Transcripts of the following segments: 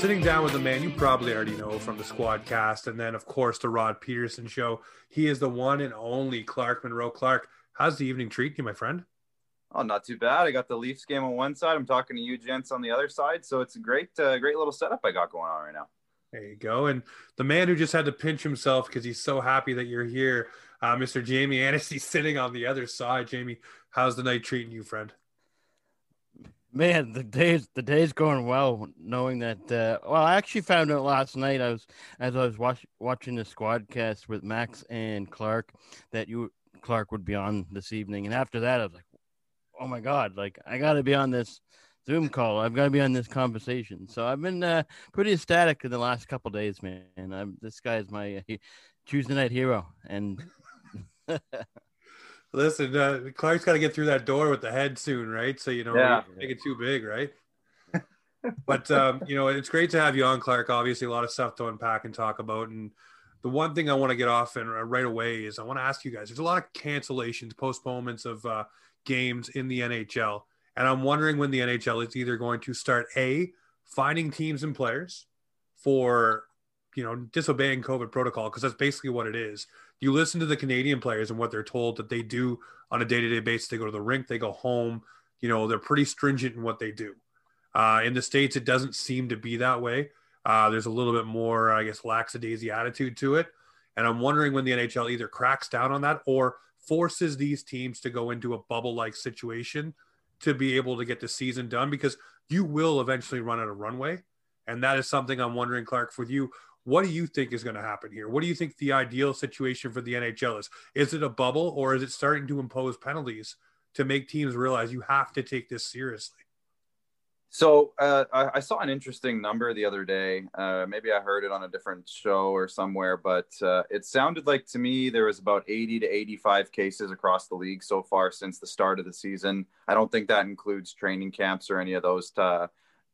Sitting down with the man you probably already know from the squad cast, and then, of course, the Rod Pedersen show. He is the one and only Clark Munroe. Clark, how's the evening treat you, my friend? Oh, not too bad. I got the Leafs game on one side. I'm talking to you gents on the other side. So it's a great, uh, great little setup I got going on right now. There you go. And the man who just had to pinch himself because he's so happy that you're here, uh, Mr. Jamie Annesley, sitting on the other side. Jamie, how's the night treating you, friend? Man, the days the day's going well, knowing that. Uh, well, I actually found out last night. I was as I was watch, watching the squad cast with Max and Clark that you Clark would be on this evening, and after that, I was like, "Oh my god! Like I got to be on this Zoom call. I've got to be on this conversation." So I've been uh, pretty ecstatic in the last couple days, man. I'm this guy is my uh, Tuesday night hero, and. Listen, uh, Clark's got to get through that door with the head soon, right? So you know, Yeah. make it too big, right? but um, you know, it's great to have you on, Clark. Obviously, a lot of stuff to unpack and talk about. And the one thing I want to get off and uh, right away is I want to ask you guys. There's a lot of cancellations, postponements of uh, games in the NHL, and I'm wondering when the NHL is either going to start a finding teams and players for you know disobeying COVID protocol because that's basically what it is. You listen to the Canadian players and what they're told that they do on a day-to-day basis. They go to the rink, they go home. You know, they're pretty stringent in what they do. Uh, in the states, it doesn't seem to be that way. Uh, there's a little bit more, I guess, lackadaisy attitude to it. And I'm wondering when the NHL either cracks down on that or forces these teams to go into a bubble-like situation to be able to get the season done because you will eventually run out of runway. And that is something I'm wondering, Clark, with you. What do you think is going to happen here? What do you think the ideal situation for the NHL is? Is it a bubble or is it starting to impose penalties to make teams realize you have to take this seriously? So uh, I, I saw an interesting number the other day. Uh, maybe I heard it on a different show or somewhere, but uh, it sounded like to me there was about 80 to 85 cases across the league so far since the start of the season. I don't think that includes training camps or any of those uh,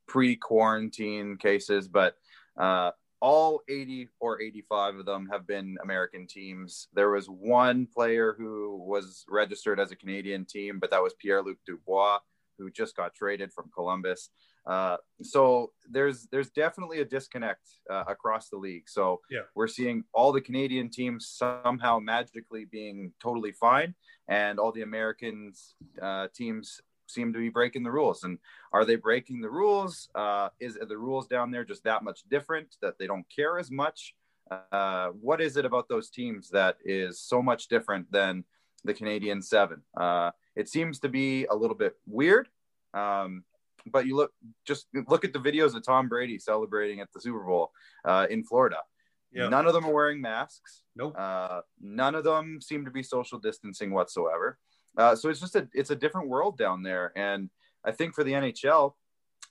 pre-quarantine cases, but uh, all 80 or 85 of them have been American teams. There was one player who was registered as a Canadian team, but that was Pierre-Luc Dubois who just got traded from Columbus. Uh, so there's there's definitely a disconnect uh, across the league. So Yeah. we're seeing all the Canadian teams somehow magically being totally fine, and all the Americans uh, teams seem to be breaking the rules. And are they breaking the rules? Uh, is the rules down there just that much different that they don't care as much? Uh, what is it about those teams that is so much different than the Canadian Seven? Uh, it seems to be a little bit weird. Um, but you look, just look at the videos of Tom Brady celebrating at the Super Bowl uh, in Florida. Yeah. None of them are wearing masks. Nope. Uh, none of them seem to be social distancing whatsoever. Uh, so it's just a it's a different world down there. And I think for the NHL,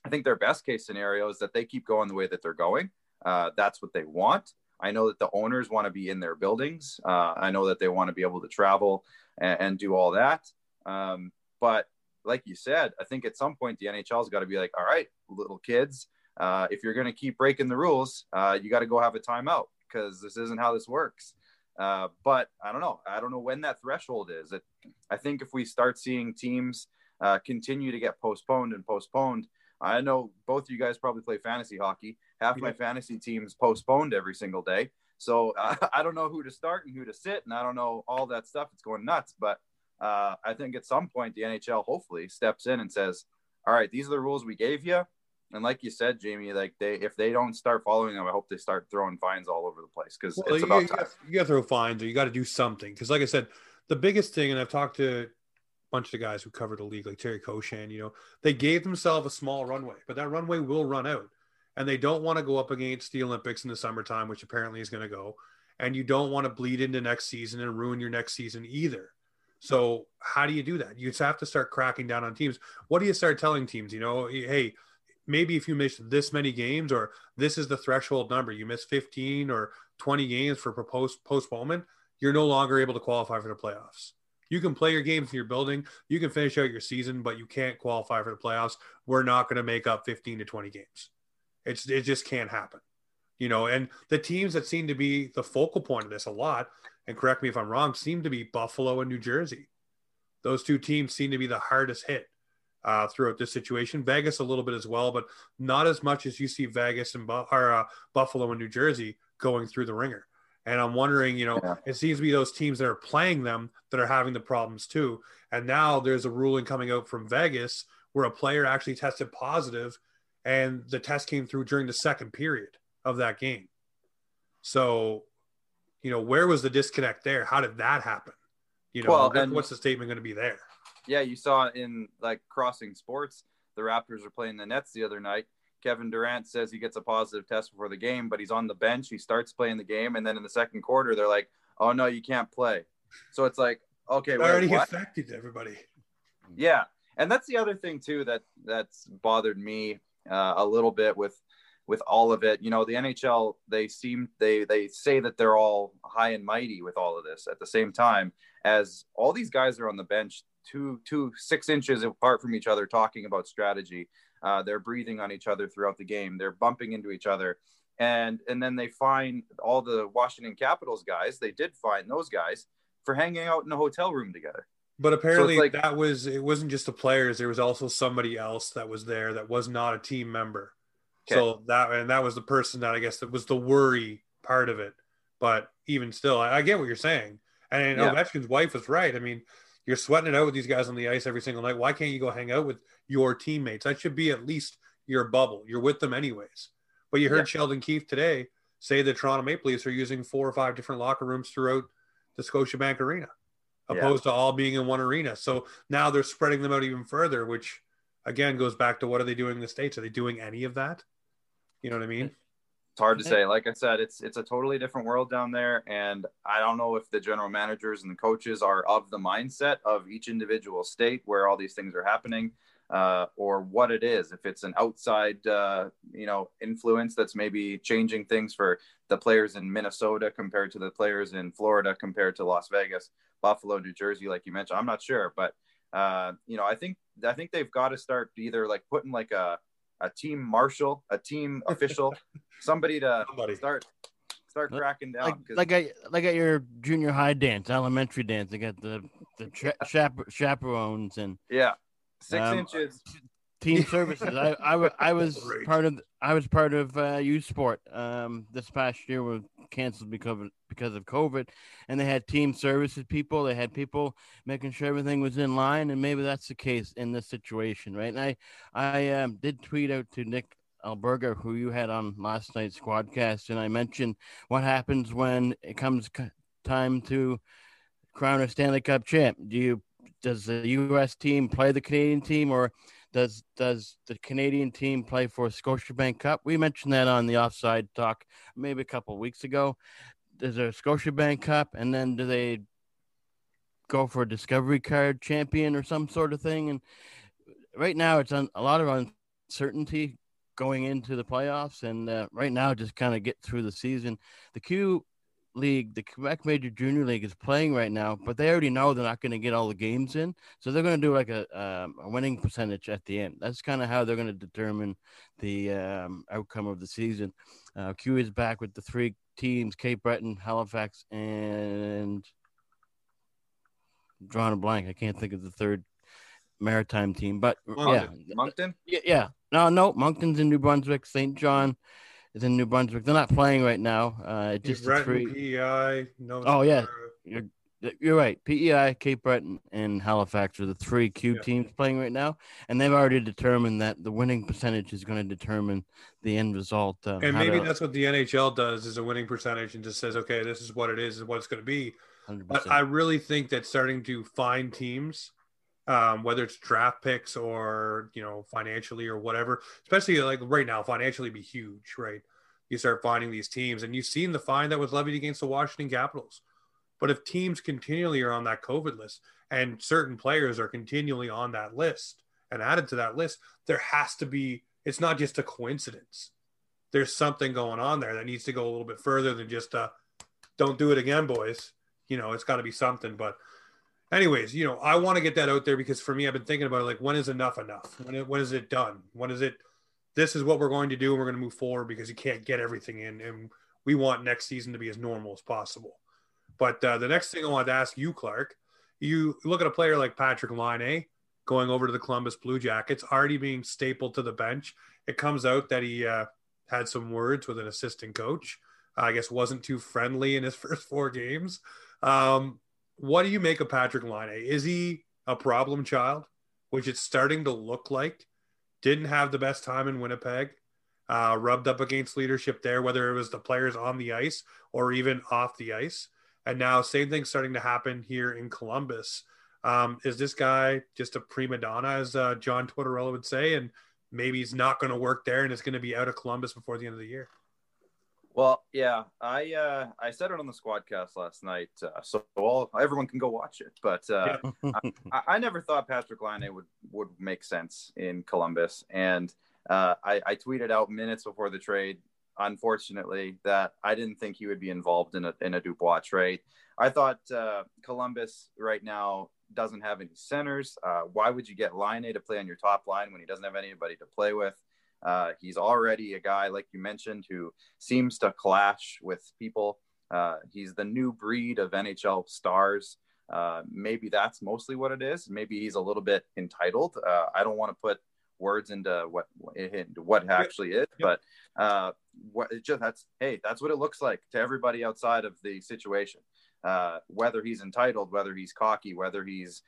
I think their best case scenario is that they keep going the way that they're going. Uh, that's what they want. I know that the owners want to be in their buildings. Uh, I know that they want to be able to travel and, and do all that. Um, but like you said, I think at some point the NHL's got to be like, all right, little kids, uh, if you're going to keep breaking the rules, uh, you got to go have a timeout because this isn't how this works. Uh, but I don't know. I don't know when that threshold is. It, I think if we start seeing teams uh, continue to get postponed and postponed, I know both of you guys probably play fantasy hockey. Half my fantasy teams postponed every single day. So uh, I don't know who to start and who to sit, and I don't know all that stuff. It's going nuts. But uh, I think at some point the NHL hopefully steps in and says, "All right, these are the rules we gave you." And like you said, Jamie, like they if they don't start following them, I hope they start throwing fines all over the place because Well, it's you, about you, time. got, you got to throw fines or you got to do something. Because, like I said, the biggest thing, and I've talked to a bunch of the guys who cover the league, like Terry Koshan, you know, they gave themselves a small runway, but that runway will run out. And they don't want to go up against the Olympics in the summertime, which apparently is going to go. and you don't want to bleed into next season and ruin your next season either. So how do you do that? You just have to start cracking down on teams. What do you start telling teams? You know, hey, maybe if you miss this many games or this is the threshold number, you miss 15 or 20 games for proposed postponement, you're no longer able to qualify for the playoffs. You can play your games in your building, you can finish out your season, but you can't qualify for the playoffs. We're not going to make up 15 to 20 games. It's it just can't happen. You know, and the teams that seem to be the focal point of this a lot, and correct me if I'm wrong, seem to be Buffalo and New Jersey. Those two teams seem to be the hardest hit uh, throughout this situation. Vegas a little bit as well, but not as much as you see Vegas and Bu- or, uh, Buffalo and New Jersey going through the ringer. And I'm wondering, you know, yeah. it seems to be those teams that are playing them that are having the problems too. And now there's a ruling coming out from Vegas where a player actually tested positive and the test came through during the second period of that game. So, you know, where was the disconnect there? How did that happen? You know, well, and, what's the statement going to be there? Yeah, you saw in like crossing sports, the Raptors were playing the Nets the other night. Kevin Durant says he gets a positive test before the game, but he's on the bench. He starts playing the game, and then in the second quarter, they're like, "Oh no, you can't play." So it's like, okay, wait, already what? affected everybody. Yeah, and that's the other thing too that that's bothered me uh, a little bit with with all of it. You know, the NHL they seem they they say that they're all high and mighty with all of this. At the same time, as all these guys are on the bench two two six inches apart from each other talking about strategy. Uh, they're breathing on each other throughout the game. They're bumping into each other. And and then they find all the washington capitals guys they did find those guys for hanging out in a hotel room together. But apparently so like, that was it wasn't just the players there was also somebody else that was there that was not a team member. Okay. so that and that was the person that i guess that was the worry part of it. But even still i, I get what you're saying. And yeah. Ovechkin's wife was right. I mean you're sweating it out with these guys on the ice every single night. Why can't you go hang out with your teammates? That should be at least your bubble. You're with them anyways. But you heard yeah. Sheldon Keefe today say the Toronto Maple Leafs are using four or five different locker rooms throughout the Scotiabank Arena, opposed yeah. to all being in one arena. So now they're spreading them out even further, which again goes back to what are they doing in the states? Are they doing any of that? You know what I mean? It's hard to say. Like I said, it's it's a totally different world down there, and I don't know if the general managers and the coaches are of the mindset of each individual state where all these things are happening, uh, or what it is. If it's an outside, uh, you know, influence that's maybe changing things for the players in Minnesota compared to the players in Florida compared to Las Vegas, Buffalo, New Jersey, like you mentioned. I'm not sure, but uh, you know, I think I think they've got to start either like putting like a a team marshal, a team official, somebody to somebody. start start cracking down. Like, like at like at your junior high dance, elementary dance, they got the the chap- chaperones and yeah, six um, inches. Team services. I, I, I was part of I was part of uh, youth sport. Um, this past year was canceled because of, because of COVID, and they had team services people. They had people making sure everything was in line, and maybe that's the case in this situation, right? And I I um, did tweet out to Nick Alberga, who you had on last night's Squadcast, and I mentioned what happens when it comes time to crown a Stanley Cup champ. Do you does the U.S. team play the Canadian team, or does does the Canadian team play for Scotiabank Cup? We mentioned that on the offside talk maybe a couple weeks ago. There's a Scotiabank Cup, and then do they go for a Discovery Card champion or some sort of thing? And right now, it's on a lot of uncertainty going into the playoffs, and uh, right now, just kind of get through the season. The Q League, the Quebec Major Junior League, is playing right now, but they already know they're not going to get all the games in, so they're going to do like a, um, a winning percentage at the end. That's kind of how they're going to determine the um, outcome of the season. Uh, Q is back with the three teams: Cape Breton, Halifax, and I'm drawing a blank. I can't think of the third maritime team, but Moncton. yeah, Moncton. Yeah, yeah. No, no, Moncton's in New Brunswick. St. John is in New Brunswick. They're not playing right now. Uh, just three. PEI. No. Oh yeah, you're, you're right. PEI, Cape Breton, and Halifax are the three Q yeah. teams playing right now, and they've already determined that the winning percentage is going to determine the end result. Um, and maybe to, that's what the NHL does: is a winning percentage and just says, okay, this is what it is, and what it's going to be. 100%. But I really think that starting to find teams um, whether it's draft picks or you know financially or whatever. Especially like right now, financially be huge, right? you start finding these teams, and you've seen the fine that was levied against the Washington Capitals. But if teams continually are on that COVID list and certain players are continually on that list and added to that list, there has to be, it's not just a coincidence. There's something going on there that needs to go a little bit further than just a don't do it again, boys. You know, it's got to be something. But, anyways, you know, I want to get that out there because for me, I've been thinking about it like, when is enough enough? When, when is it done? When is it, this is what we're going to do and we're going to move forward because you can't get everything in. And we want next season to be as normal as possible. But uh, the next thing I wanted to ask you, Clark, you look at a player like Patrick Laine going over to the Columbus Blue Jackets, already being stapled to the bench. It comes out that he uh, had some words with an assistant coach. I guess wasn't too friendly in his first four games. Um, what do you make of Patrick Laine? Is he a problem child, which it's starting to look like? Didn't have the best time in Winnipeg. Uh, rubbed up against leadership there, whether it was the players on the ice or even off the ice. And now, same thing starting to happen here in Columbus. Um, is this guy just a prima donna, as uh, John Tortorella would say, and maybe he's not going to work there and it's going to be out of Columbus before the end of the year? Well, yeah, I uh, I said it on the Squadcast last night, uh, so all everyone can go watch it. But uh. I, I, never thought Patrick Laine would would make sense in Columbus, and uh, I, I tweeted out minutes before the trade unfortunately, that I didn't think he would be involved in a, in a Dubois trade. I thought uh, Columbus right now doesn't have any centers. Uh, why would you get Laine to play on your top line when he doesn't have anybody to play with? Uh, he's already a guy, like you mentioned, who seems to clash with people. Uh, he's the new breed of NHL stars. Uh, maybe that's mostly what it is. Maybe he's a little bit entitled. Uh, I don't want to put words into what into what actually is, but uh, what it just that's hey, that's what it looks like to everybody outside of the situation. Uh, whether he's entitled, whether he's cocky, whether he's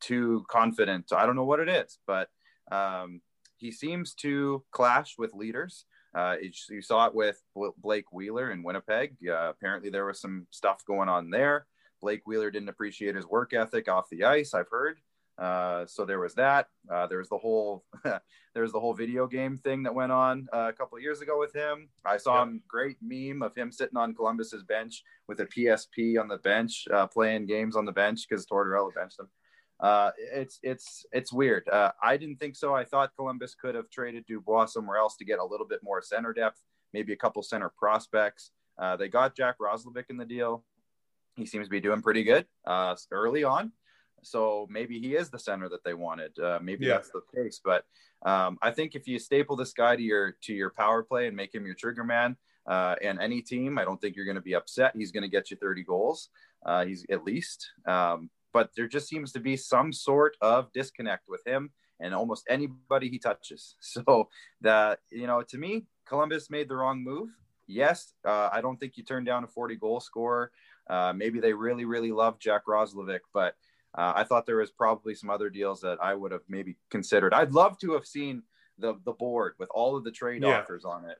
too confident, I don't know what it is, but um, he seems to clash with leaders. Uh, you saw it with Blake Wheeler in Winnipeg. Uh, apparently, there was some stuff going on there. Blake Wheeler didn't appreciate his work ethic off the ice. I've heard. Uh, so there was that. Uh, there was the whole there was the whole video game thing that went on uh, a couple years ago with him. I saw yep. him great meme of him sitting on Columbus's bench with a PSP on the bench, uh, playing games on the bench because Tortorella benched him. Uh, it's it's it's weird. I didn't think so. I thought Columbus could have traded Dubois somewhere else to get a little bit more center depth, maybe a couple center prospects. they got Jack Roslovic in the deal. He seems to be doing pretty good early on. So maybe he is the center that they wanted. Uh, maybe yeah. that's the case. But um, I think if you staple this guy to your to your power play and make him your trigger man, uh, and any team, I don't think you're going to be upset. He's going to get you 30 goals. Uh, he's at least. Um, but there just seems to be some sort of disconnect with him and almost anybody he touches. So that you know, to me, Columbus made the wrong move. Yes, uh, I don't think you turn down a 40 goal scorer. Uh, maybe they really, really love Jack Roslovic, but uh, I thought there was probably some other deals that I would have maybe considered. I'd love to have seen the the board with all of the trade yeah. offers on it,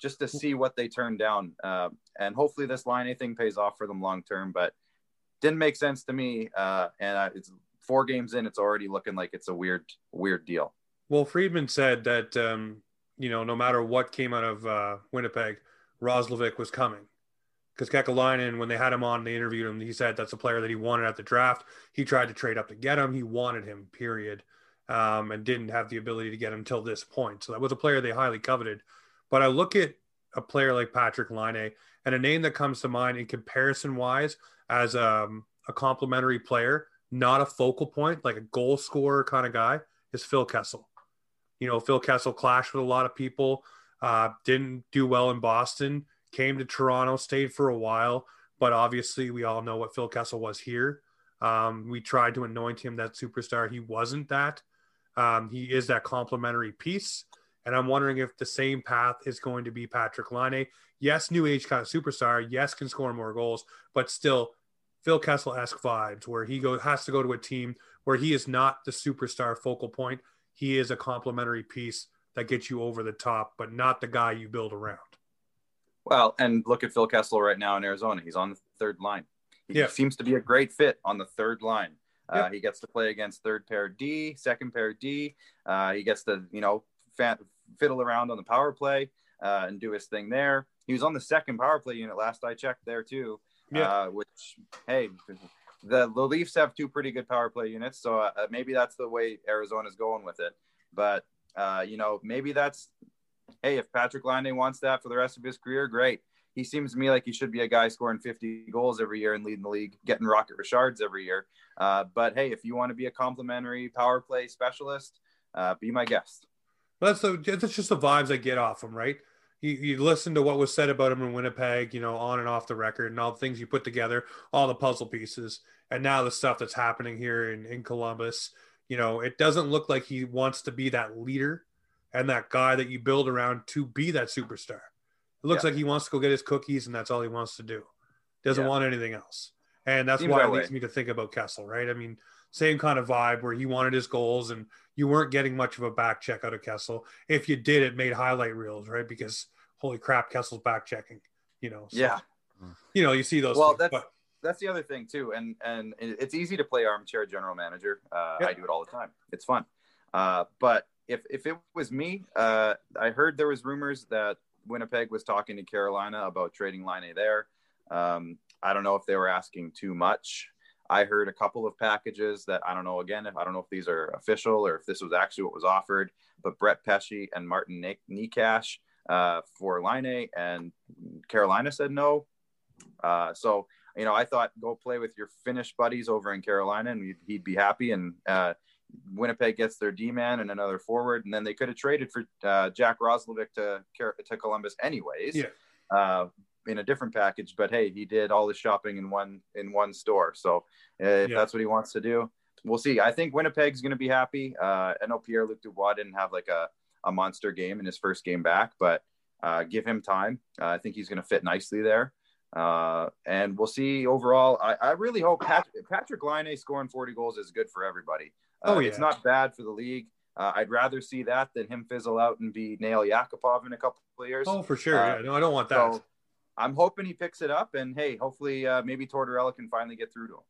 just to see what they turned down. Uh, and hopefully, this Laine thing pays off for them long term. But didn't make sense to me. Uh, and it's four games in, it's already looking like it's a weird weird deal. Well, Friedman said that um, you know no matter what came out of uh, Winnipeg, Roslovic was coming because Kekalainen, when they had him on, they interviewed him. He said that's a player that he wanted at the draft. He tried to trade up to get him. He wanted him, period, um, and didn't have the ability to get him until this point. So that was a player they highly coveted. But I look at a player like Patrick Laine, and a name that comes to mind in comparison wise as um, a complementary player, not a focal point, like a goal scorer kind of guy, is Phil Kessel. You know, Phil Kessel clashed with a lot of people, uh, didn't do well in Boston came to Toronto, stayed for a while, but obviously we all know what Phil Kessel was here. Um, we tried to anoint him that superstar. He wasn't that. Um, he is that complementary piece. And I'm wondering if the same path is going to be Patrick Laine. Yes, new age kind of superstar. Yes, can score more goals, but still Phil Kessel esque vibes where he go, has to go to a team where he is not the superstar focal point. He is a complementary piece that gets you over the top, but not the guy you build around. Well, and look at Phil Kessel right now in Arizona. He's on the third line. He yeah. seems to be a great fit on the third line. Uh, He gets to play against third pair D, second pair D. Uh, he gets to, you know, fiddle around on the power play. uh, and do his thing there. He was on the second power play unit last I checked there too. Yeah. Uh, which hey, the the Leafs have two pretty good power play units, so uh, maybe that's the way Arizona's going with it. But uh, you know, maybe that's hey, if Patrick Laine wants that for the rest of his career, great. He seems to me like he should be a guy scoring 50 goals every year and leading the league, getting Rocket Richards every year. Uh, but hey, if you want to be a complimentary power play specialist, uh, be my guest. That's the that's just the vibes I get off him, right? You, you listen to what was said about him in Winnipeg, you know, on and off the record, and all the things you put together, all the puzzle pieces, and now the stuff that's happening here in, in Columbus. You know, it doesn't look like he wants to be that leader and that guy that you build around to be that superstar. It looks Yeah. like he wants to go get his cookies, and that's all he wants to do. Doesn't Yeah. want anything else, and that's Seems why that it leads way. me to think about Kessel, right? I mean, same kind of vibe where he wanted his goals, and you weren't getting much of a back check out of Kessel. If you did, it made highlight reels, right? Because holy crap, Kessel's back checking. You know, so, Yeah. You know, you see those. Well, things, that's but that's the other thing too, and and it's easy to play armchair general manager. Uh, Yeah. I do it all the time. It's fun. Uh, but if if it was me, uh, I heard there was rumors that Winnipeg was talking to Carolina about trading Laine there. Um, I don't know if they were asking too much. I heard a couple of packages that I don't know. Again, if I don't know if these are official or if this was actually what was offered. But Brett Pesce and Martin Necas uh, for Laine and Carolina said no. Uh, so you know, I thought go play with your Finnish buddies over in Carolina, and he'd, be happy. And uh, Winnipeg gets their D man and another forward, and then they could have traded for uh, Jack Roslovic to to Columbus anyways. Yeah. In a different package, but hey, he did all his shopping in one in one store. So uh, if Yeah. that's what he wants to do, we'll see. I think Winnipeg's going to be happy. Uh, I know Pierre Luc Dubois didn't have like a, a monster game in his first game back, but uh, give him time. Uh, I think he's going to fit nicely there. Uh, and we'll see overall. I, I really hope Patrick, Patrick Laine scoring 40 goals is good for everybody. Uh, Oh, It's not bad for the league. Uh, I'd rather see that than him fizzle out and be Nail Yakupov in a couple of years. oh, for sure. Uh, yeah, no, I don't want that. So I'm hoping he picks it up, and hey, hopefully uh, maybe Tortorella can finally get through to him.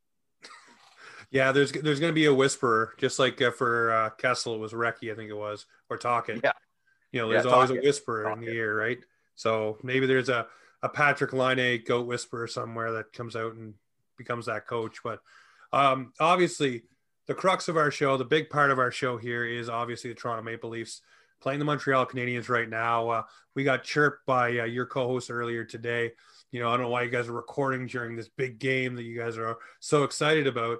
yeah, there's there's going to be a whisperer, just like uh, for uh, Kessel, it was Recchi, I think it was, or Talking. Yeah. You know, Yeah, there's always a whisperer in the ear, right? So maybe there's a, a Patrick Laine goat whisperer somewhere that comes out and becomes that coach. But um, obviously, the crux of our show, the big part of our show here is obviously the Toronto Maple Leafs playing the Montreal Canadiens right now. Uh, we got chirped by uh, your co-host earlier today. You know, I don't know why you guys are recording during this big game that you guys are so excited about.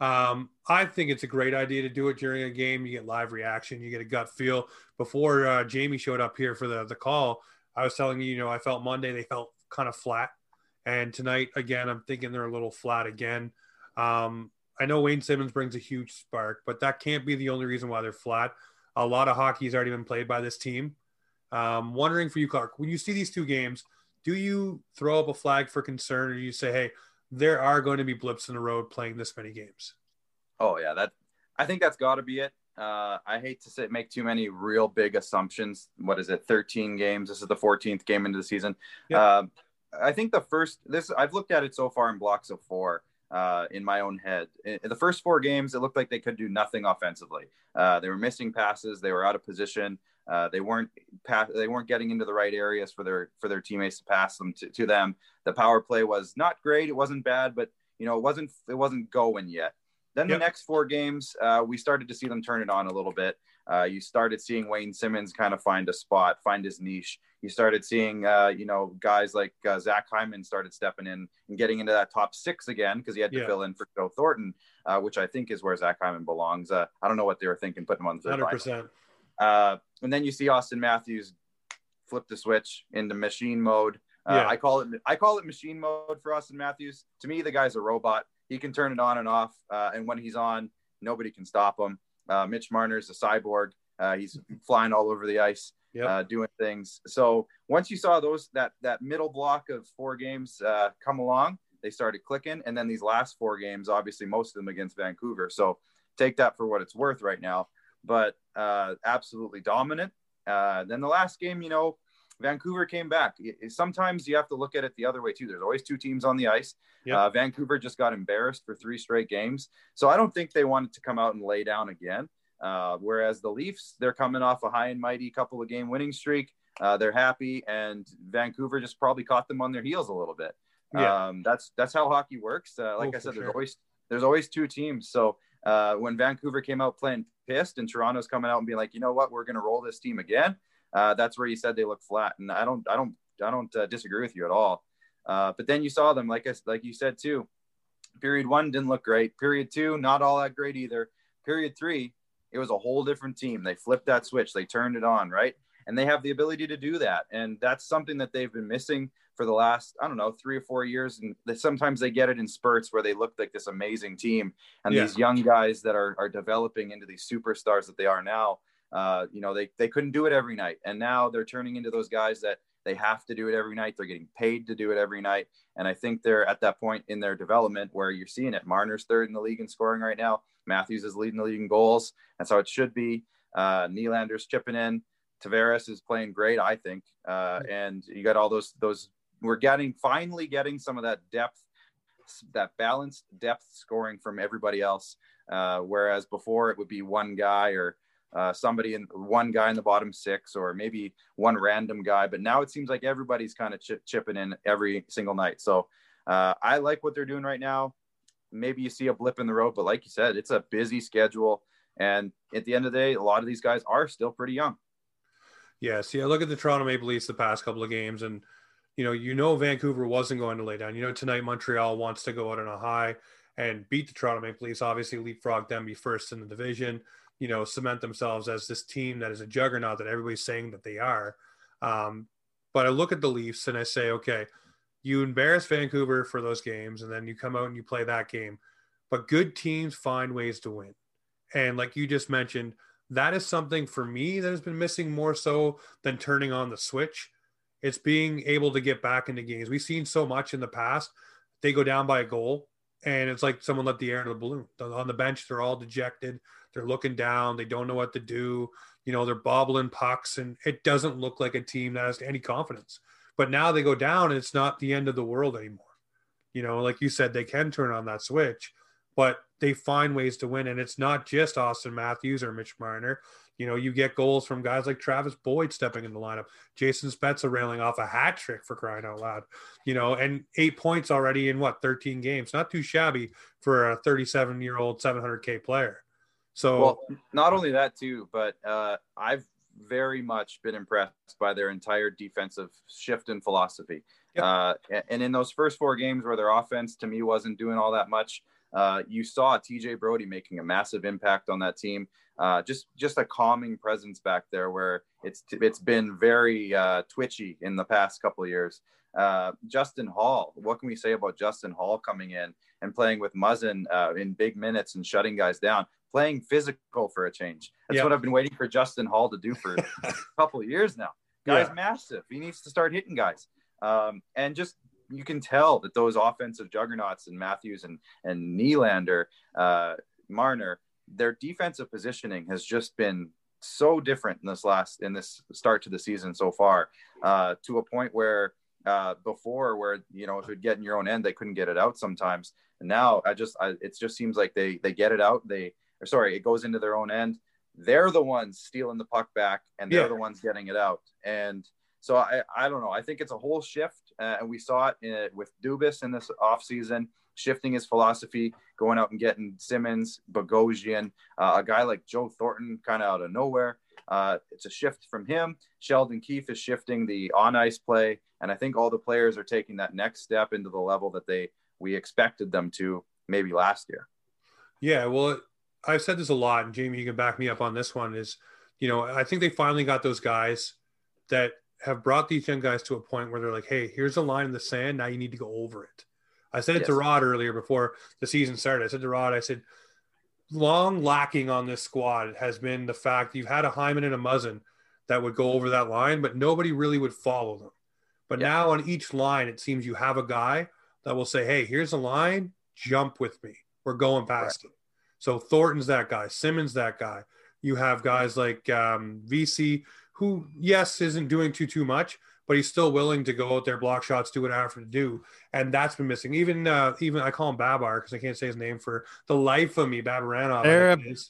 Um, I think it's a great idea to do it during a game. You get live reaction, you get a gut feel. Before uh, Jamie showed up here for the the call, I was telling you, you know, I felt Monday they felt kind of flat, and tonight again, I'm thinking they're a little flat again. Um, I know Wayne Simmonds brings a huge spark, but that can't be the only reason why they're flat. A lot of hockey has already been played by this team. Um, wondering for you, Clark, when you see these two games, do you throw up a flag for concern, or do you say, hey, there are going to be blips in the road playing this many games? Oh yeah, that I think that's got to be it. Uh, I hate to say make too many real big assumptions. What is it? 13 games. This is the 14th game into the season. Yeah. Um, I think the first this I've looked at it so far in blocks of four. Uh, in my own head, in, the first four games, it looked like they could do nothing offensively. Uh, they were missing passes. They were out of position. Uh, they weren't pass, They weren't getting into the right areas for their for their teammates to pass them to, to them. The power play was not great. It wasn't bad, but you know it wasn't it wasn't going yet. Then Yep. the next four games, uh, we started to see them turn it on a little bit. Uh, you started seeing Wayne Simmonds kind of find a spot, find his niche. You started seeing, uh, you know, guys like uh, Zach Hyman started stepping in and getting into that top six again because he had to Yeah. fill in for Joe Thornton, uh, which I think is where Zach Hyman belongs. Uh, I don't know what they were thinking putting him on the third Hundred line. percent. Uh, and then you see Auston Matthews flip the switch into machine mode. Uh, Yeah. I call it I call it machine mode for Auston Matthews. To me, the guy's a robot. He can turn it on and off, uh, and when he's on, nobody can stop him. Uh, Mitch Marner's a cyborg. Uh, he's flying all over the ice, Yep. uh, doing things. So once you saw those that that middle block of four games uh, come along, they started clicking. And then these last four games, obviously most of them against Vancouver. So take that for what it's worth right now. But uh, absolutely dominant. Uh, then the last game, you know, Vancouver came back. Sometimes you have to look at it the other way too. There's always two teams on the ice. Yep. Uh, Vancouver just got embarrassed for three straight games, so I don't think they wanted to come out and lay down again. Uh, whereas the Leafs, they're coming off a high and mighty couple of game winning streak. Uh, they're happy, and Vancouver just probably caught them on their heels a little bit. Yeah. Um, that's that's how hockey works. Uh, like oh, I said, there's sure. always there's always two teams. So uh, when Vancouver came out playing pissed, and Toronto's coming out and being like, you know what, we're going to roll this team again. Uh, that's where you said they look flat, and I don't I don't I don't uh, disagree with you at all. Uh, but then you saw them, like I, like you said too. Period one didn't look great. Period two, not all that great either. Period three, it was a whole different team. They flipped that switch. They turned it on, right? And they have the ability to do that. And that's something that they've been missing for the last, I don't know, three or four years. And sometimes they get it in spurts where they look like this amazing team. And yeah. these young guys that are, are developing into these superstars that they are now, uh, you know, they, they couldn't do it every night. And now they're turning into those guys that they have to do it every night. They're getting paid to do it every night. And I think they're at that point in their development where you're seeing it. Marner's third in the league in scoring right now. Matthews is leading the league in goals. That's how it should be. Uh, Nylander's chipping in. Tavares is playing great, I think. Uh, and you got all those those. We're getting finally getting some of that depth, that balanced depth scoring from everybody else. Uh, whereas before it would be one guy or uh, somebody in one guy in the bottom six or maybe one random guy. But now it seems like everybody's kind of ch- chipping in every single night. So uh, I like what they're doing right now. Maybe you see a blip in the road, but like you said, it's a busy schedule. And at the end of the day, a lot of these guys are still pretty young. Yeah. See, I look at the Toronto Maple Leafs the past couple of games, and you know, you know, Vancouver wasn't going to lay down. You know, tonight Montreal wants to go out on a high and beat the Toronto Maple Leafs. Obviously, leapfrog them, be first in the division. You know, cement themselves as this team that is a juggernaut that everybody's saying that they are. Um, but I look at the Leafs and I say, okay, you embarrass Vancouver for those games, and then you come out and you play that game. But good teams find ways to win. And like you just mentioned, that is something for me that has been missing more so than turning on the switch. It's being able to get back into games. We've seen so much in the past. They go down by a goal, and it's like someone let the air into the balloon. On the bench, they're all dejected. They're looking down. They don't know what to do. You know, they're bobbling pucks, and it doesn't look like a team that has any confidence. But now they go down, and it's not the end of the world anymore. You know, like you said, they can turn on that switch, but they find ways to win. And it's not just Auston Matthews or Mitch Marner. You know, you get goals from guys like Travis Boyd stepping in the lineup, Jason Spezza railing off a hat trick for crying out loud, you know, and eight points already in what, 13 games. Not too shabby for a 37 year old 700K player. So, well, not only that, too, but uh, I've very much been impressed by their entire defensive shift in philosophy. Yep. Uh, and in those first four games where their offense to me wasn't doing all that much, uh, you saw TJ Brodie making a massive impact on that team. Uh, just just a calming presence back there where it's it's been very uh, twitchy in the past couple of years. Uh, Justin Holl, what can we say about Justin Holl coming in and playing with Muzzin uh, in big minutes and shutting guys down, playing physical for a change? That's yep. what I've been waiting for Justin Holl to do for a couple of years now. Guy's yeah. massive. He needs to start hitting guys. Um, and just you can tell that those offensive juggernauts and Matthews and and Nylander, uh, Marner, their defensive positioning has just been so different in this last in this start to the season so far, uh, to a point where uh, before where you know if it get in your own end they couldn't get it out sometimes. And now I just I, it just seems like they they get it out they or sorry it goes into their own end. They're the ones stealing the puck back and they're yeah. the ones getting it out and so I, I don't know. I think it's a whole shift, uh, and we saw it in, with Dubas in this offseason, shifting his philosophy, going out and getting Simmonds, Bogosian, uh, a guy like Joe Thornton, kind of out of nowhere. Uh, it's a shift from him. Sheldon Keefe is shifting the on ice play, and I think all the players are taking that next step into the level that they we expected them to maybe last year. Yeah, well, I've said this a lot, and Jamie, you can back me up on this one. Is you know, I think they finally got those guys that have brought these young guys to a point where they're like, hey, here's a line in the sand. Now you need to go over it. I said it yes. to Rod earlier before the season started. I said to Rod, I said, long lacking on this squad has been the fact you've had a Hyman and a Muzzin that would go over that line, but nobody really would follow them. But yeah. now on each line, it seems you have a guy that will say, hey, here's a line, jump with me. We're going past right. it. So Thornton's that guy, Simmonds that guy. You have guys like um, Vesey who yes isn't doing too too much, but he's still willing to go out there, block shots, do what I have to do, and that's been missing. Even uh, even I call him Babar because I can't say his name for the life of me. Babaranov,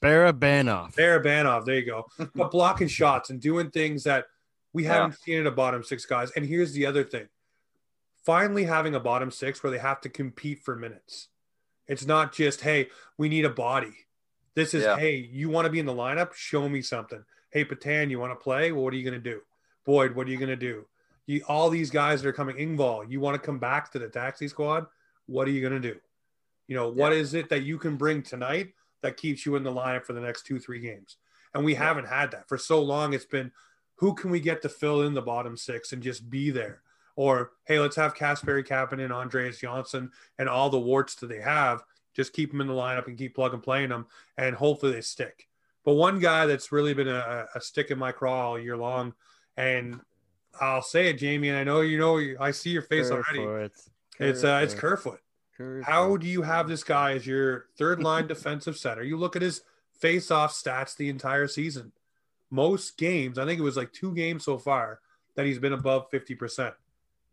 Barabanov, Barabanov. There you go. but blocking shots and doing things that we Yeah. haven't seen in a bottom six guys. And here's the other thing: finally having a bottom six where they have to compete for minutes. It's not just hey, we need a body. This is Yeah. hey, you want to be in the lineup? Show me something. Hey, Petan, you want to play? Well, what are you going to do? Boyd, what are you going to do? You, all these guys that are coming, Engvall, you want to come back to the taxi squad? What are you going to do? You know, what is it that you can bring tonight that keeps you in the lineup for the next two, three games? And we haven't had that for so long. It's been who can we get to fill in the bottom six and just be there? Or hey, let's have Kasperi Kapanen, Andreas Johnsson, and all the warts that they have. Just keep them in the lineup and keep plug and playing them, and hopefully they stick. But one guy that's really been a, a stick in my craw all year long, and I'll say it, Jamie, and I know you know I see your face already. Kerfoot. It's uh, it's Kerfoot. Kerfoot. How do you have this guy as your third line defensive center? You look at his face-off stats the entire season. Most games, I think it was like two games so far that he's been above 50%.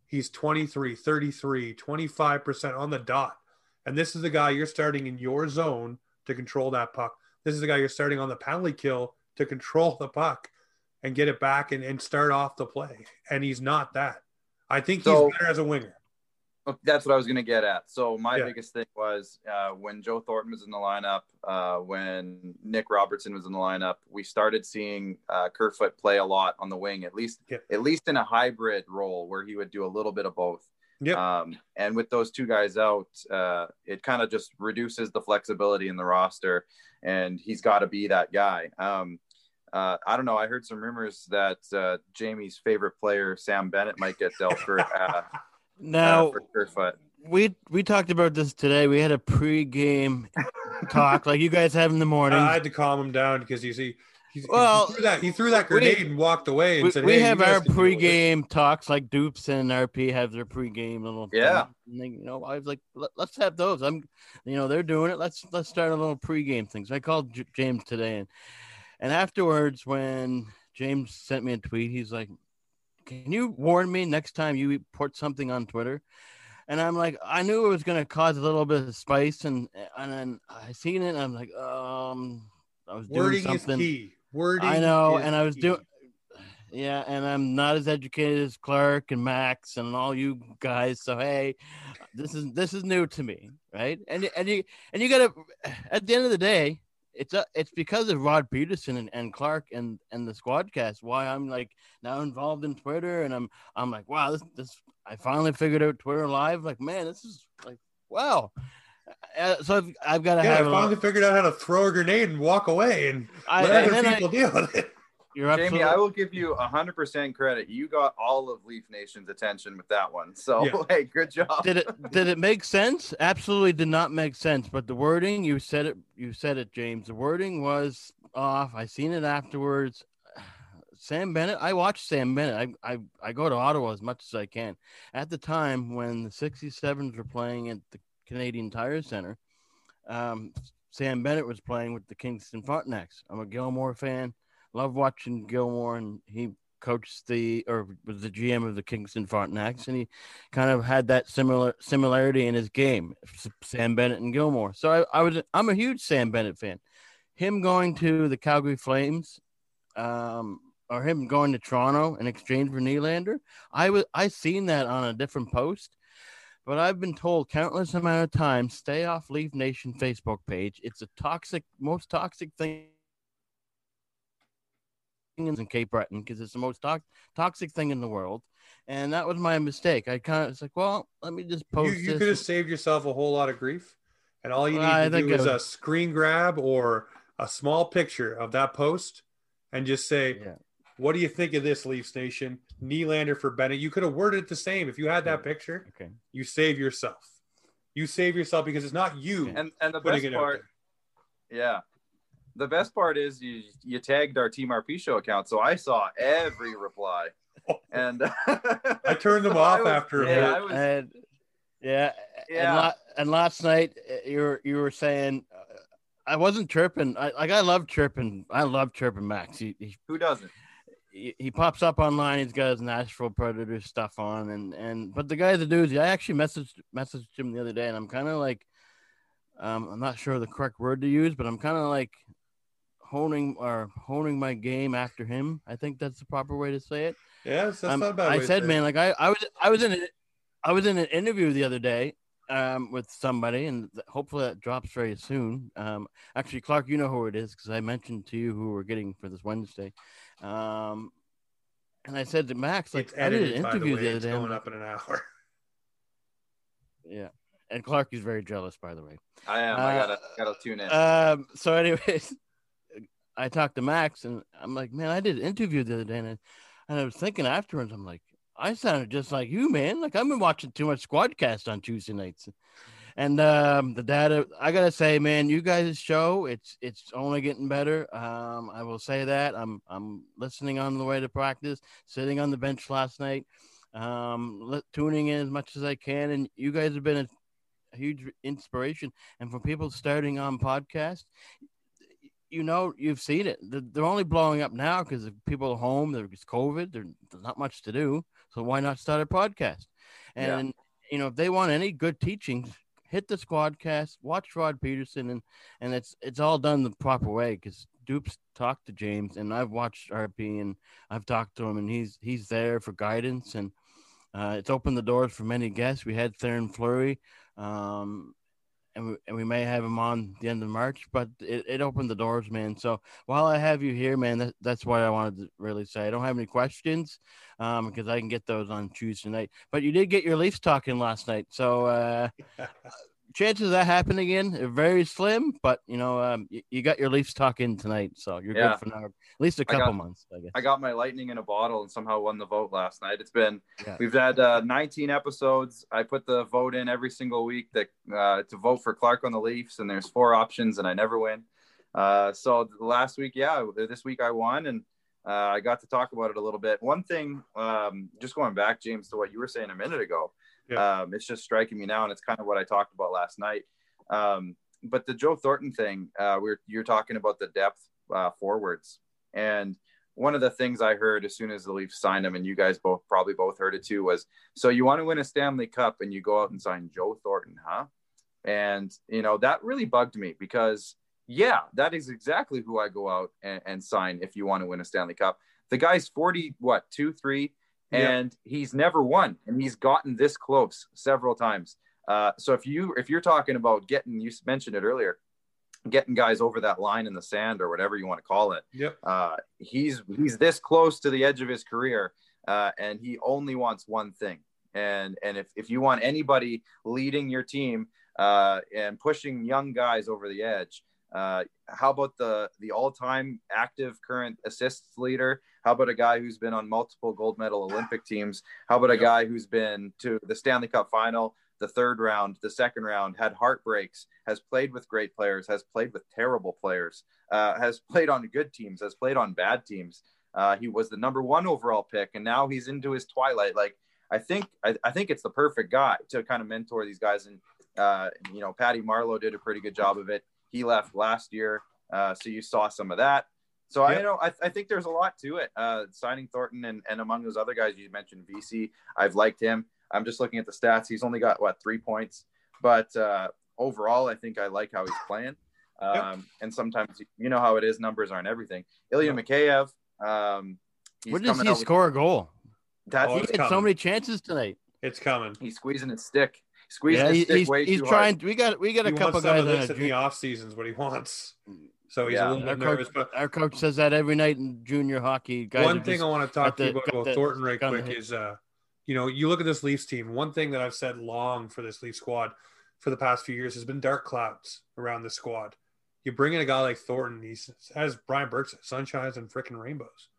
He's 23, 33, 25% on the dot. And this is the guy you're starting in your zone to control that puck. This is the guy you're starting on the penalty kill to control the puck and get it back and, and start off the play. And he's not that. I think So- he's better as a winger. That's what I was going to get at. So my Yeah. biggest thing was uh, when Joe Thornton was in the lineup, uh, when Nick Robertson was in the lineup, we started seeing uh, Kerfoot play a lot on the wing, at least Yep. at least in a hybrid role where he would do a little bit of both. Yep. Um, and with those two guys out, uh, it kind of just reduces the flexibility in the roster, and he's got to be that guy. Um, uh, I don't know. I heard some rumors that uh, Jamie's favorite player, Sam Bennett, might get dealt for, uh, Now uh, we we talked about this today. We had a pre-game talk like you guys have in the morning. I had to calm him down because you see, he, Well, he threw that he threw that we- grenade and walked away and we, said, we "Hey, you have our can deal with it." pre-game talks like Dupes and RP have their pre-game little Yeah. They, you know, I was like, Let, us have those. I'm, you know, they're doing it. Let's let's start a little pre-game thing. So I called J- James today, and and afterwards, when James sent me a tweet, he's like, "Can you warn me next time you put something on Twitter?" And I'm like, I knew it was going to cause a little bit of spice, and and then I seen it, and I'm like, um, I was doing Wording something. is key. Wording. I know, and I was doing. Yeah, and I'm not as educated as Clark and Max and all you guys. So hey, this is this is new to me, right? And and you and you gotta at the end of the day, it's a, it's because of Rod Pedersen and, and Clark and and the Squadcast why I'm like now involved in Twitter and I'm I'm like wow this this I finally figured out Twitter live like man this is like wow. Uh, so I've, I've got to Yeah, I have a finally figured out how to throw a grenade and walk away and I, let and other then I- people deal with it. You're Jamie, absolutely I will give you hundred percent credit. You got all of Leaf Nation's attention with that one. So Yeah. hey, good job. did it did it make sense? Absolutely did not make sense. But the wording, you said it, you said it, James. The wording was off. I seen it afterwards. Sam Bennett. I watched Sam Bennett. I, I I go to Ottawa as much as I can. At the time when the 67s were playing at the Canadian Tire Center, um, Sam Bennett was playing with the Kingston Frontenacs. I'm a Gilmour fan. Love watching Gilmour, and he coached the or was the GM of the Kingston Frontenacs, and he kind of had that similar similarity in his game, Sam Bennett and Gilmour. So I, I was I'm a huge Sam Bennett fan. Him going to the Calgary Flames, um, or him going to Toronto in exchange for Nylander, I was I seen that on a different post. But I've been told countless amount of times, stay off Leaf Nation Facebook page. It's a toxic, most toxic thing in Cape Breton because it's the most to- toxic thing in the world. And that was my mistake. I kind of was like, well, let me just post you this. could have saved yourself a whole lot of grief. And all you Well, I need to think do it is a screen grab or a small picture of that post and just say, Yeah. What do you think of this, Leafs Nation? Nylander for Bennett. You could have worded it the same. If you had that picture, Okay. you save yourself. You save yourself because it's not you And and the putting best it out part, yeah, the best part is you you tagged our Team RP show account, so I saw every reply. And I turned them so off was- after a Yeah, bit. I was, and yeah, Yeah. And, la- and last night uh, you were you were saying uh, I wasn't chirping. I like I love chirping. I love chirping Max. He, he, who doesn't? he, he pops up online. He's got his Nashville Predators stuff on, and and but the guy's a dude. I actually messaged messaged him the other day, and I'm kind of like, um, I'm not sure the correct word to use, but I'm kind of like honing or honing my game after him. I think that's the proper way to say it. Yeah, that's Um, not a bad. I way to said, say man, it. like I, I was, I was in, a, I was in an interview the other day, um, with somebody, and hopefully that drops very soon. Um, actually, Clark, you know who it is because I mentioned to you who we're getting for this Wednesday. Um, and I said to Max, like, it's I did an by the interview way. the, other It's day. Going up in an hour. yeah, and Clark is very jealous, by the way. I am. I Uh, gotta gotta tune in. Um, so, anyways, I talked to Max, and I'm like, man, I did an interview the other day, and I, and I was thinking afterwards, I'm like, I sounded just like you, man. Like I've been watching too much Squadcast on Tuesday nights, and um, the data. I gotta say, man, you guys' show, it's it's only getting better. Um, I will say that. I'm I'm listening on the way to practice, sitting on the bench last night, um, tuning in as much as I can, and you guys have been a a huge inspiration. And for people starting on podcast, you know, you've seen it. They're, they're only blowing up now because people are home. There's COVID. There- There's not much to do. So why not start a podcast? Yeah. And you know, if they want any good teachings, hit the Squadcast, watch Rod Pedersen, and and it's it's all done the proper way because Dupes talked to James, and I've watched RP, and I've talked to him, and he's he's there for guidance, and uh, it's opened the doors for many guests. We had Theoren Fleury, um, and we, and we may have him on the end of March, but it, it opened the doors, man. So while I have you here, man, that, that's what I wanted to really say. I don't have any questions um, because I can get those on Tuesday night. But you did get your Leafs talking last night, so uh, chances of that happen again are very slim. But you know, um, you, you got your Leafs talking tonight, so you're Yeah. good for now, at least a I got- couple months, I guess. I got my lightning in a bottle and somehow won the vote last night. It's been Yeah. we've had uh, 19 episodes. I put the vote in every single week that uh, to vote for Clark on the Leafs, and there's four options, and I never win. Uh, so last week, yeah, this week I won, and uh, I got to talk about it a little bit. One thing, um, just going back, James, to what you were saying a minute ago, Yeah. um, it's just striking me now, and it's kind of what I talked about last night. Um, but the Joe Thornton thing, uh, we're you're talking about the depth uh, forwards, and one of the things I heard as soon as the Leafs signed him, and you guys both probably both heard it too, was so you want to win a Stanley Cup and you go out and sign Joe Thornton, huh? And you know that really bugged me because yeah, that is exactly who I go out and, and sign if you want to win a Stanley Cup. The guy's forty, what two, three, Yeah. and he's never won, and he's gotten this close several times. Uh, so if you if you're talking about getting, you mentioned it earlier, getting guys over that line in the sand or whatever you want to call it Yep. uh, he's he's this close to the edge of his career, uh, and he only wants one thing. And and if, if you want anybody leading your team uh, and pushing young guys over the edge, uh, how about the the all time active current assists leader? How about a guy who's been on multiple gold medal Olympic teams? How about a guy who's been to the Stanley Cup final? the third round, the second round, had heartbreaks, has played with great players, has played with terrible players, uh, has played on good teams, has played on bad teams. Uh, he was the number one overall pick, and now he's into his twilight. Like I think, I, I think it's the perfect guy to kind of mentor these guys. And uh, you know, Patty Marleau did a pretty good job of it. He left last year, uh, so you saw some of that. So I Yep. know I, I think there's a lot to it. Uh, signing Thornton and, and among those other guys you mentioned, Vesey, I've liked him. I'm just looking at the stats. He's only got what three points, but uh, overall, I think I like how he's playing. Um, And sometimes you know how it is; numbers aren't everything. Ilya Yep. Mikheyev, um, he's When does he out with- score a goal? That's Oh, He it's had so many chances tonight. It's coming. he's squeezing his stick, squeezing Yeah, his he- stick he's, way he's too trying. hard. We got we got a He couple wants some guys of this in the off seasons. What he wants. So he's Yeah. a little Our bit nervous. coach, But our coach says that every night in junior hockey. Guys one thing I want to talk to you about, about the Thornton right quick hit. is, uh, you know, you look at this Leafs team. One thing that I've said long for this Leaf squad for the past few years has been dark clouds around the squad. You bring in a guy like Thornton, he has Brian Burke said, sunshines and freaking rainbows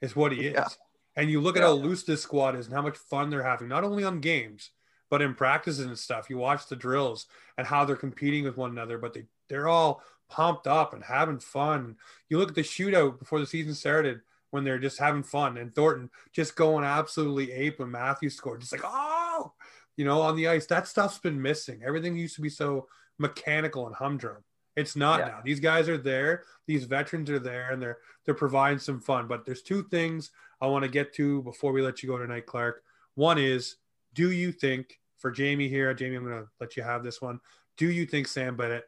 is what he is. Yeah. And you look at Yeah. how loose this squad is and how much fun they're having, not only on games, but in practices and stuff. You watch the drills and how they're competing with one another, but they, they're all pumped up and having fun. You look at the shootout before the season started when they're just having fun and Thornton just going absolutely ape when Matthews scored. Just like, oh, you know, on the ice. That stuff's been missing. Everything used to be so mechanical and humdrum. It's not Yeah. now. These guys are there. These veterans are there, and they're they're providing some fun. But there's two things I want to get to before we let you go tonight, Clark. One is, do you think for Jamie here, Jamie, I'm going to let you have this one. Do you think Sam Bennett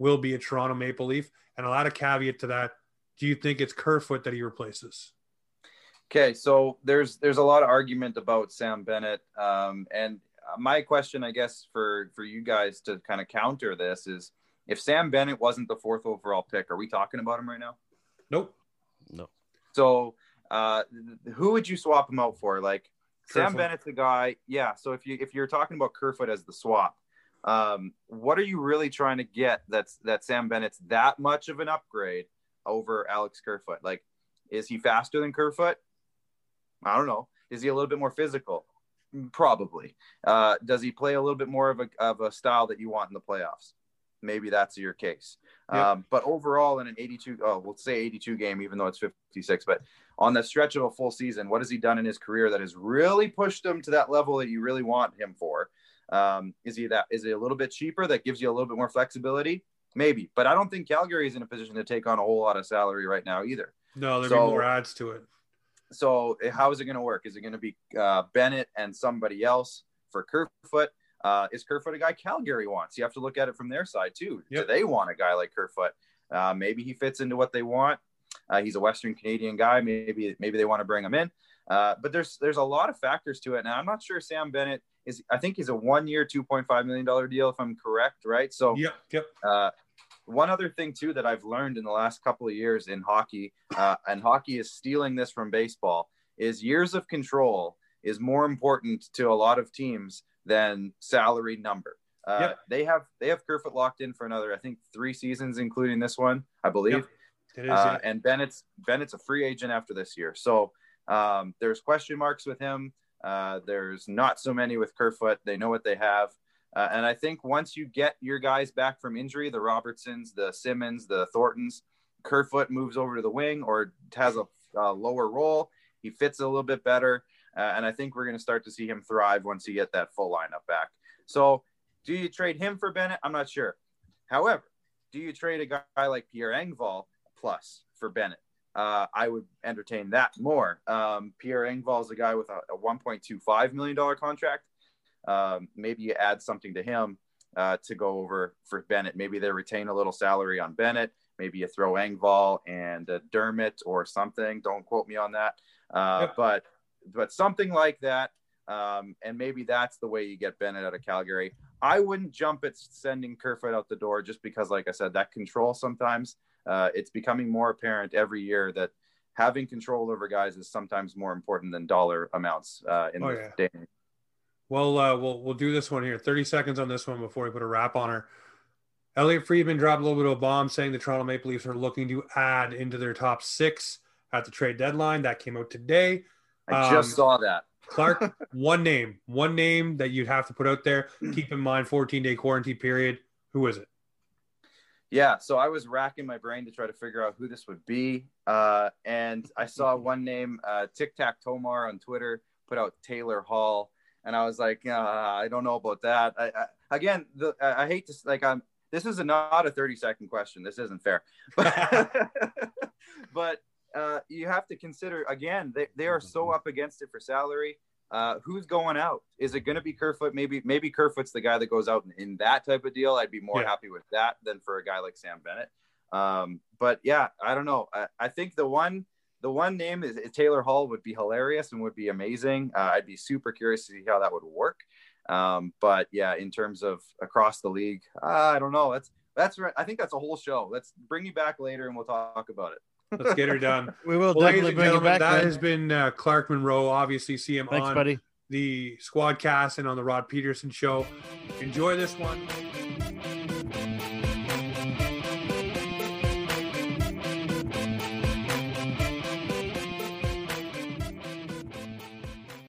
will be a Toronto Maple Leaf? And I'll add a caveat to that. Do you think it's Kerfoot that he replaces? Okay, so there's there's a lot of argument about Sam Bennett, um, and my question, I guess, for for you guys to kind of counter this is, if Sam Bennett wasn't the fourth overall pick, are we talking about him right now? Nope. No. So, uh, who would you swap him out for? Like Sam Kerfoot. Bennett's the guy. Yeah. So if you if you're talking about Kerfoot as the swap, um, what are you really trying to get? That's that Sam Bennett's that much of an upgrade over Alex Kerfoot. Like, is he faster than Kerfoot? I don't know. Is he a little bit more physical? Probably. Uh, does he play a little bit more of a of a style that you want in the playoffs? Maybe that's your case. Yep. Um, but overall, in an 82, oh, we'll say 82 game, even though it's 56, but on the stretch of a full season, what has he done in his career that has really pushed him to that level that you really want him for? Um, is he that? Is it a little bit cheaper that gives you a little bit more flexibility? Maybe, but I don't think Calgary is in a position to take on a whole lot of salary right now either. No, there'll So- be more ads to it. So how is it going to work? Is it going to be uh, Bennett and somebody else for Kerfoot? Uh, is Kerfoot a guy Calgary wants? You have to look at it from their side too. Yep. Do they want a guy like Kerfoot? Uh, maybe he fits into what they want. Uh, he's a Western Canadian guy. Maybe maybe they want to bring him in. Uh, but there's there's a lot of factors to it. Now I'm not sure Sam Bennett is. I think he's a one year, two point five million dollar deal if I'm correct, right? So Yep. Yep. uh, one other thing too that I've learned in the last couple of years in hockey, uh, and hockey is stealing this from baseball, is years of control is more important to a lot of teams than salary number. Uh, Yep. They have they have Kerfoot locked in for another, I think, three seasons, including this one, I believe. Yep. It is. Uh, yeah. and Bennett's Bennett's a free agent after this year, so um, there's question marks with him. Uh, there's not so many with Kerfoot. They know what they have, uh, and I think once you get your guys back from injury, the Robertsons, the Simmonds, the Thorntons, Kerfoot moves over to the wing or has a, a lower role. He fits a little bit better, uh, and I think we're going to start to see him thrive once you get that full lineup back. So, do you trade him for Bennett? I'm not sure. However, do you trade a guy like Pierre Engvall plus for Bennett? Uh, I would entertain that more. Um, Pierre Engvall is a guy with a, a $1.25 million contract. Um, maybe you add something to him uh, to go over for Bennett. Maybe they retain a little salary on Bennett. Maybe you throw Engvall and uh, Dermott or something. Don't quote me on that. Uh. But but something like that. Um, and maybe that's the way you get Bennett out of Calgary. I wouldn't jump at sending Kerfoot out the door just because, like I said, that control sometimes uh, it's becoming more apparent every year that having control over guys is sometimes more important than dollar amounts uh, in Oh, this yeah. day. Well, uh, we'll we'll do this one here. Thirty seconds on this one before we put a wrap on her. Elliot Friedman dropped a little bit of a bomb saying the Toronto Maple Leafs are looking to add into their top six at the trade deadline. That came out today. I Um, just saw that. Clark, one name, one name that you'd have to put out there. Keep in mind, 14 day quarantine period. Who is it? Yeah, so I was racking my brain to try to figure out who this would be, uh, and I saw one name, uh, Tic Tac Tomar on Twitter, put out Taylor Hall, and I was like, uh, I don't know about that. I, I, again, the, I I hate to like, I'm. This is a, not a thirty second question. This isn't fair, but, but uh, you have to consider again. They they are so up against it for salary. Uh, who's going out? Is it going to be Kerfoot? Maybe maybe Kerfoot's the guy that goes out in, in that type of deal. I'd be more Yeah. happy with that than for a guy like Sam Bennett. Um, but yeah, I don't know. I, I think the one the one name is, is Taylor Hall would be hilarious and would be amazing. Uh, I'd be super curious to see how that would work. Um, but yeah, in terms of across the league, uh, I don't know. That's that's right. I think that's a whole show. Let's bring you back later and we'll talk about it. Let's get her done. We will Well, ladies definitely and bring you gentlemen, back. that man. has been uh, Clark Munroe. Obviously, see him Thanks, on buddy. the Squadcast and on the Rod Pedersen Show. Enjoy this one.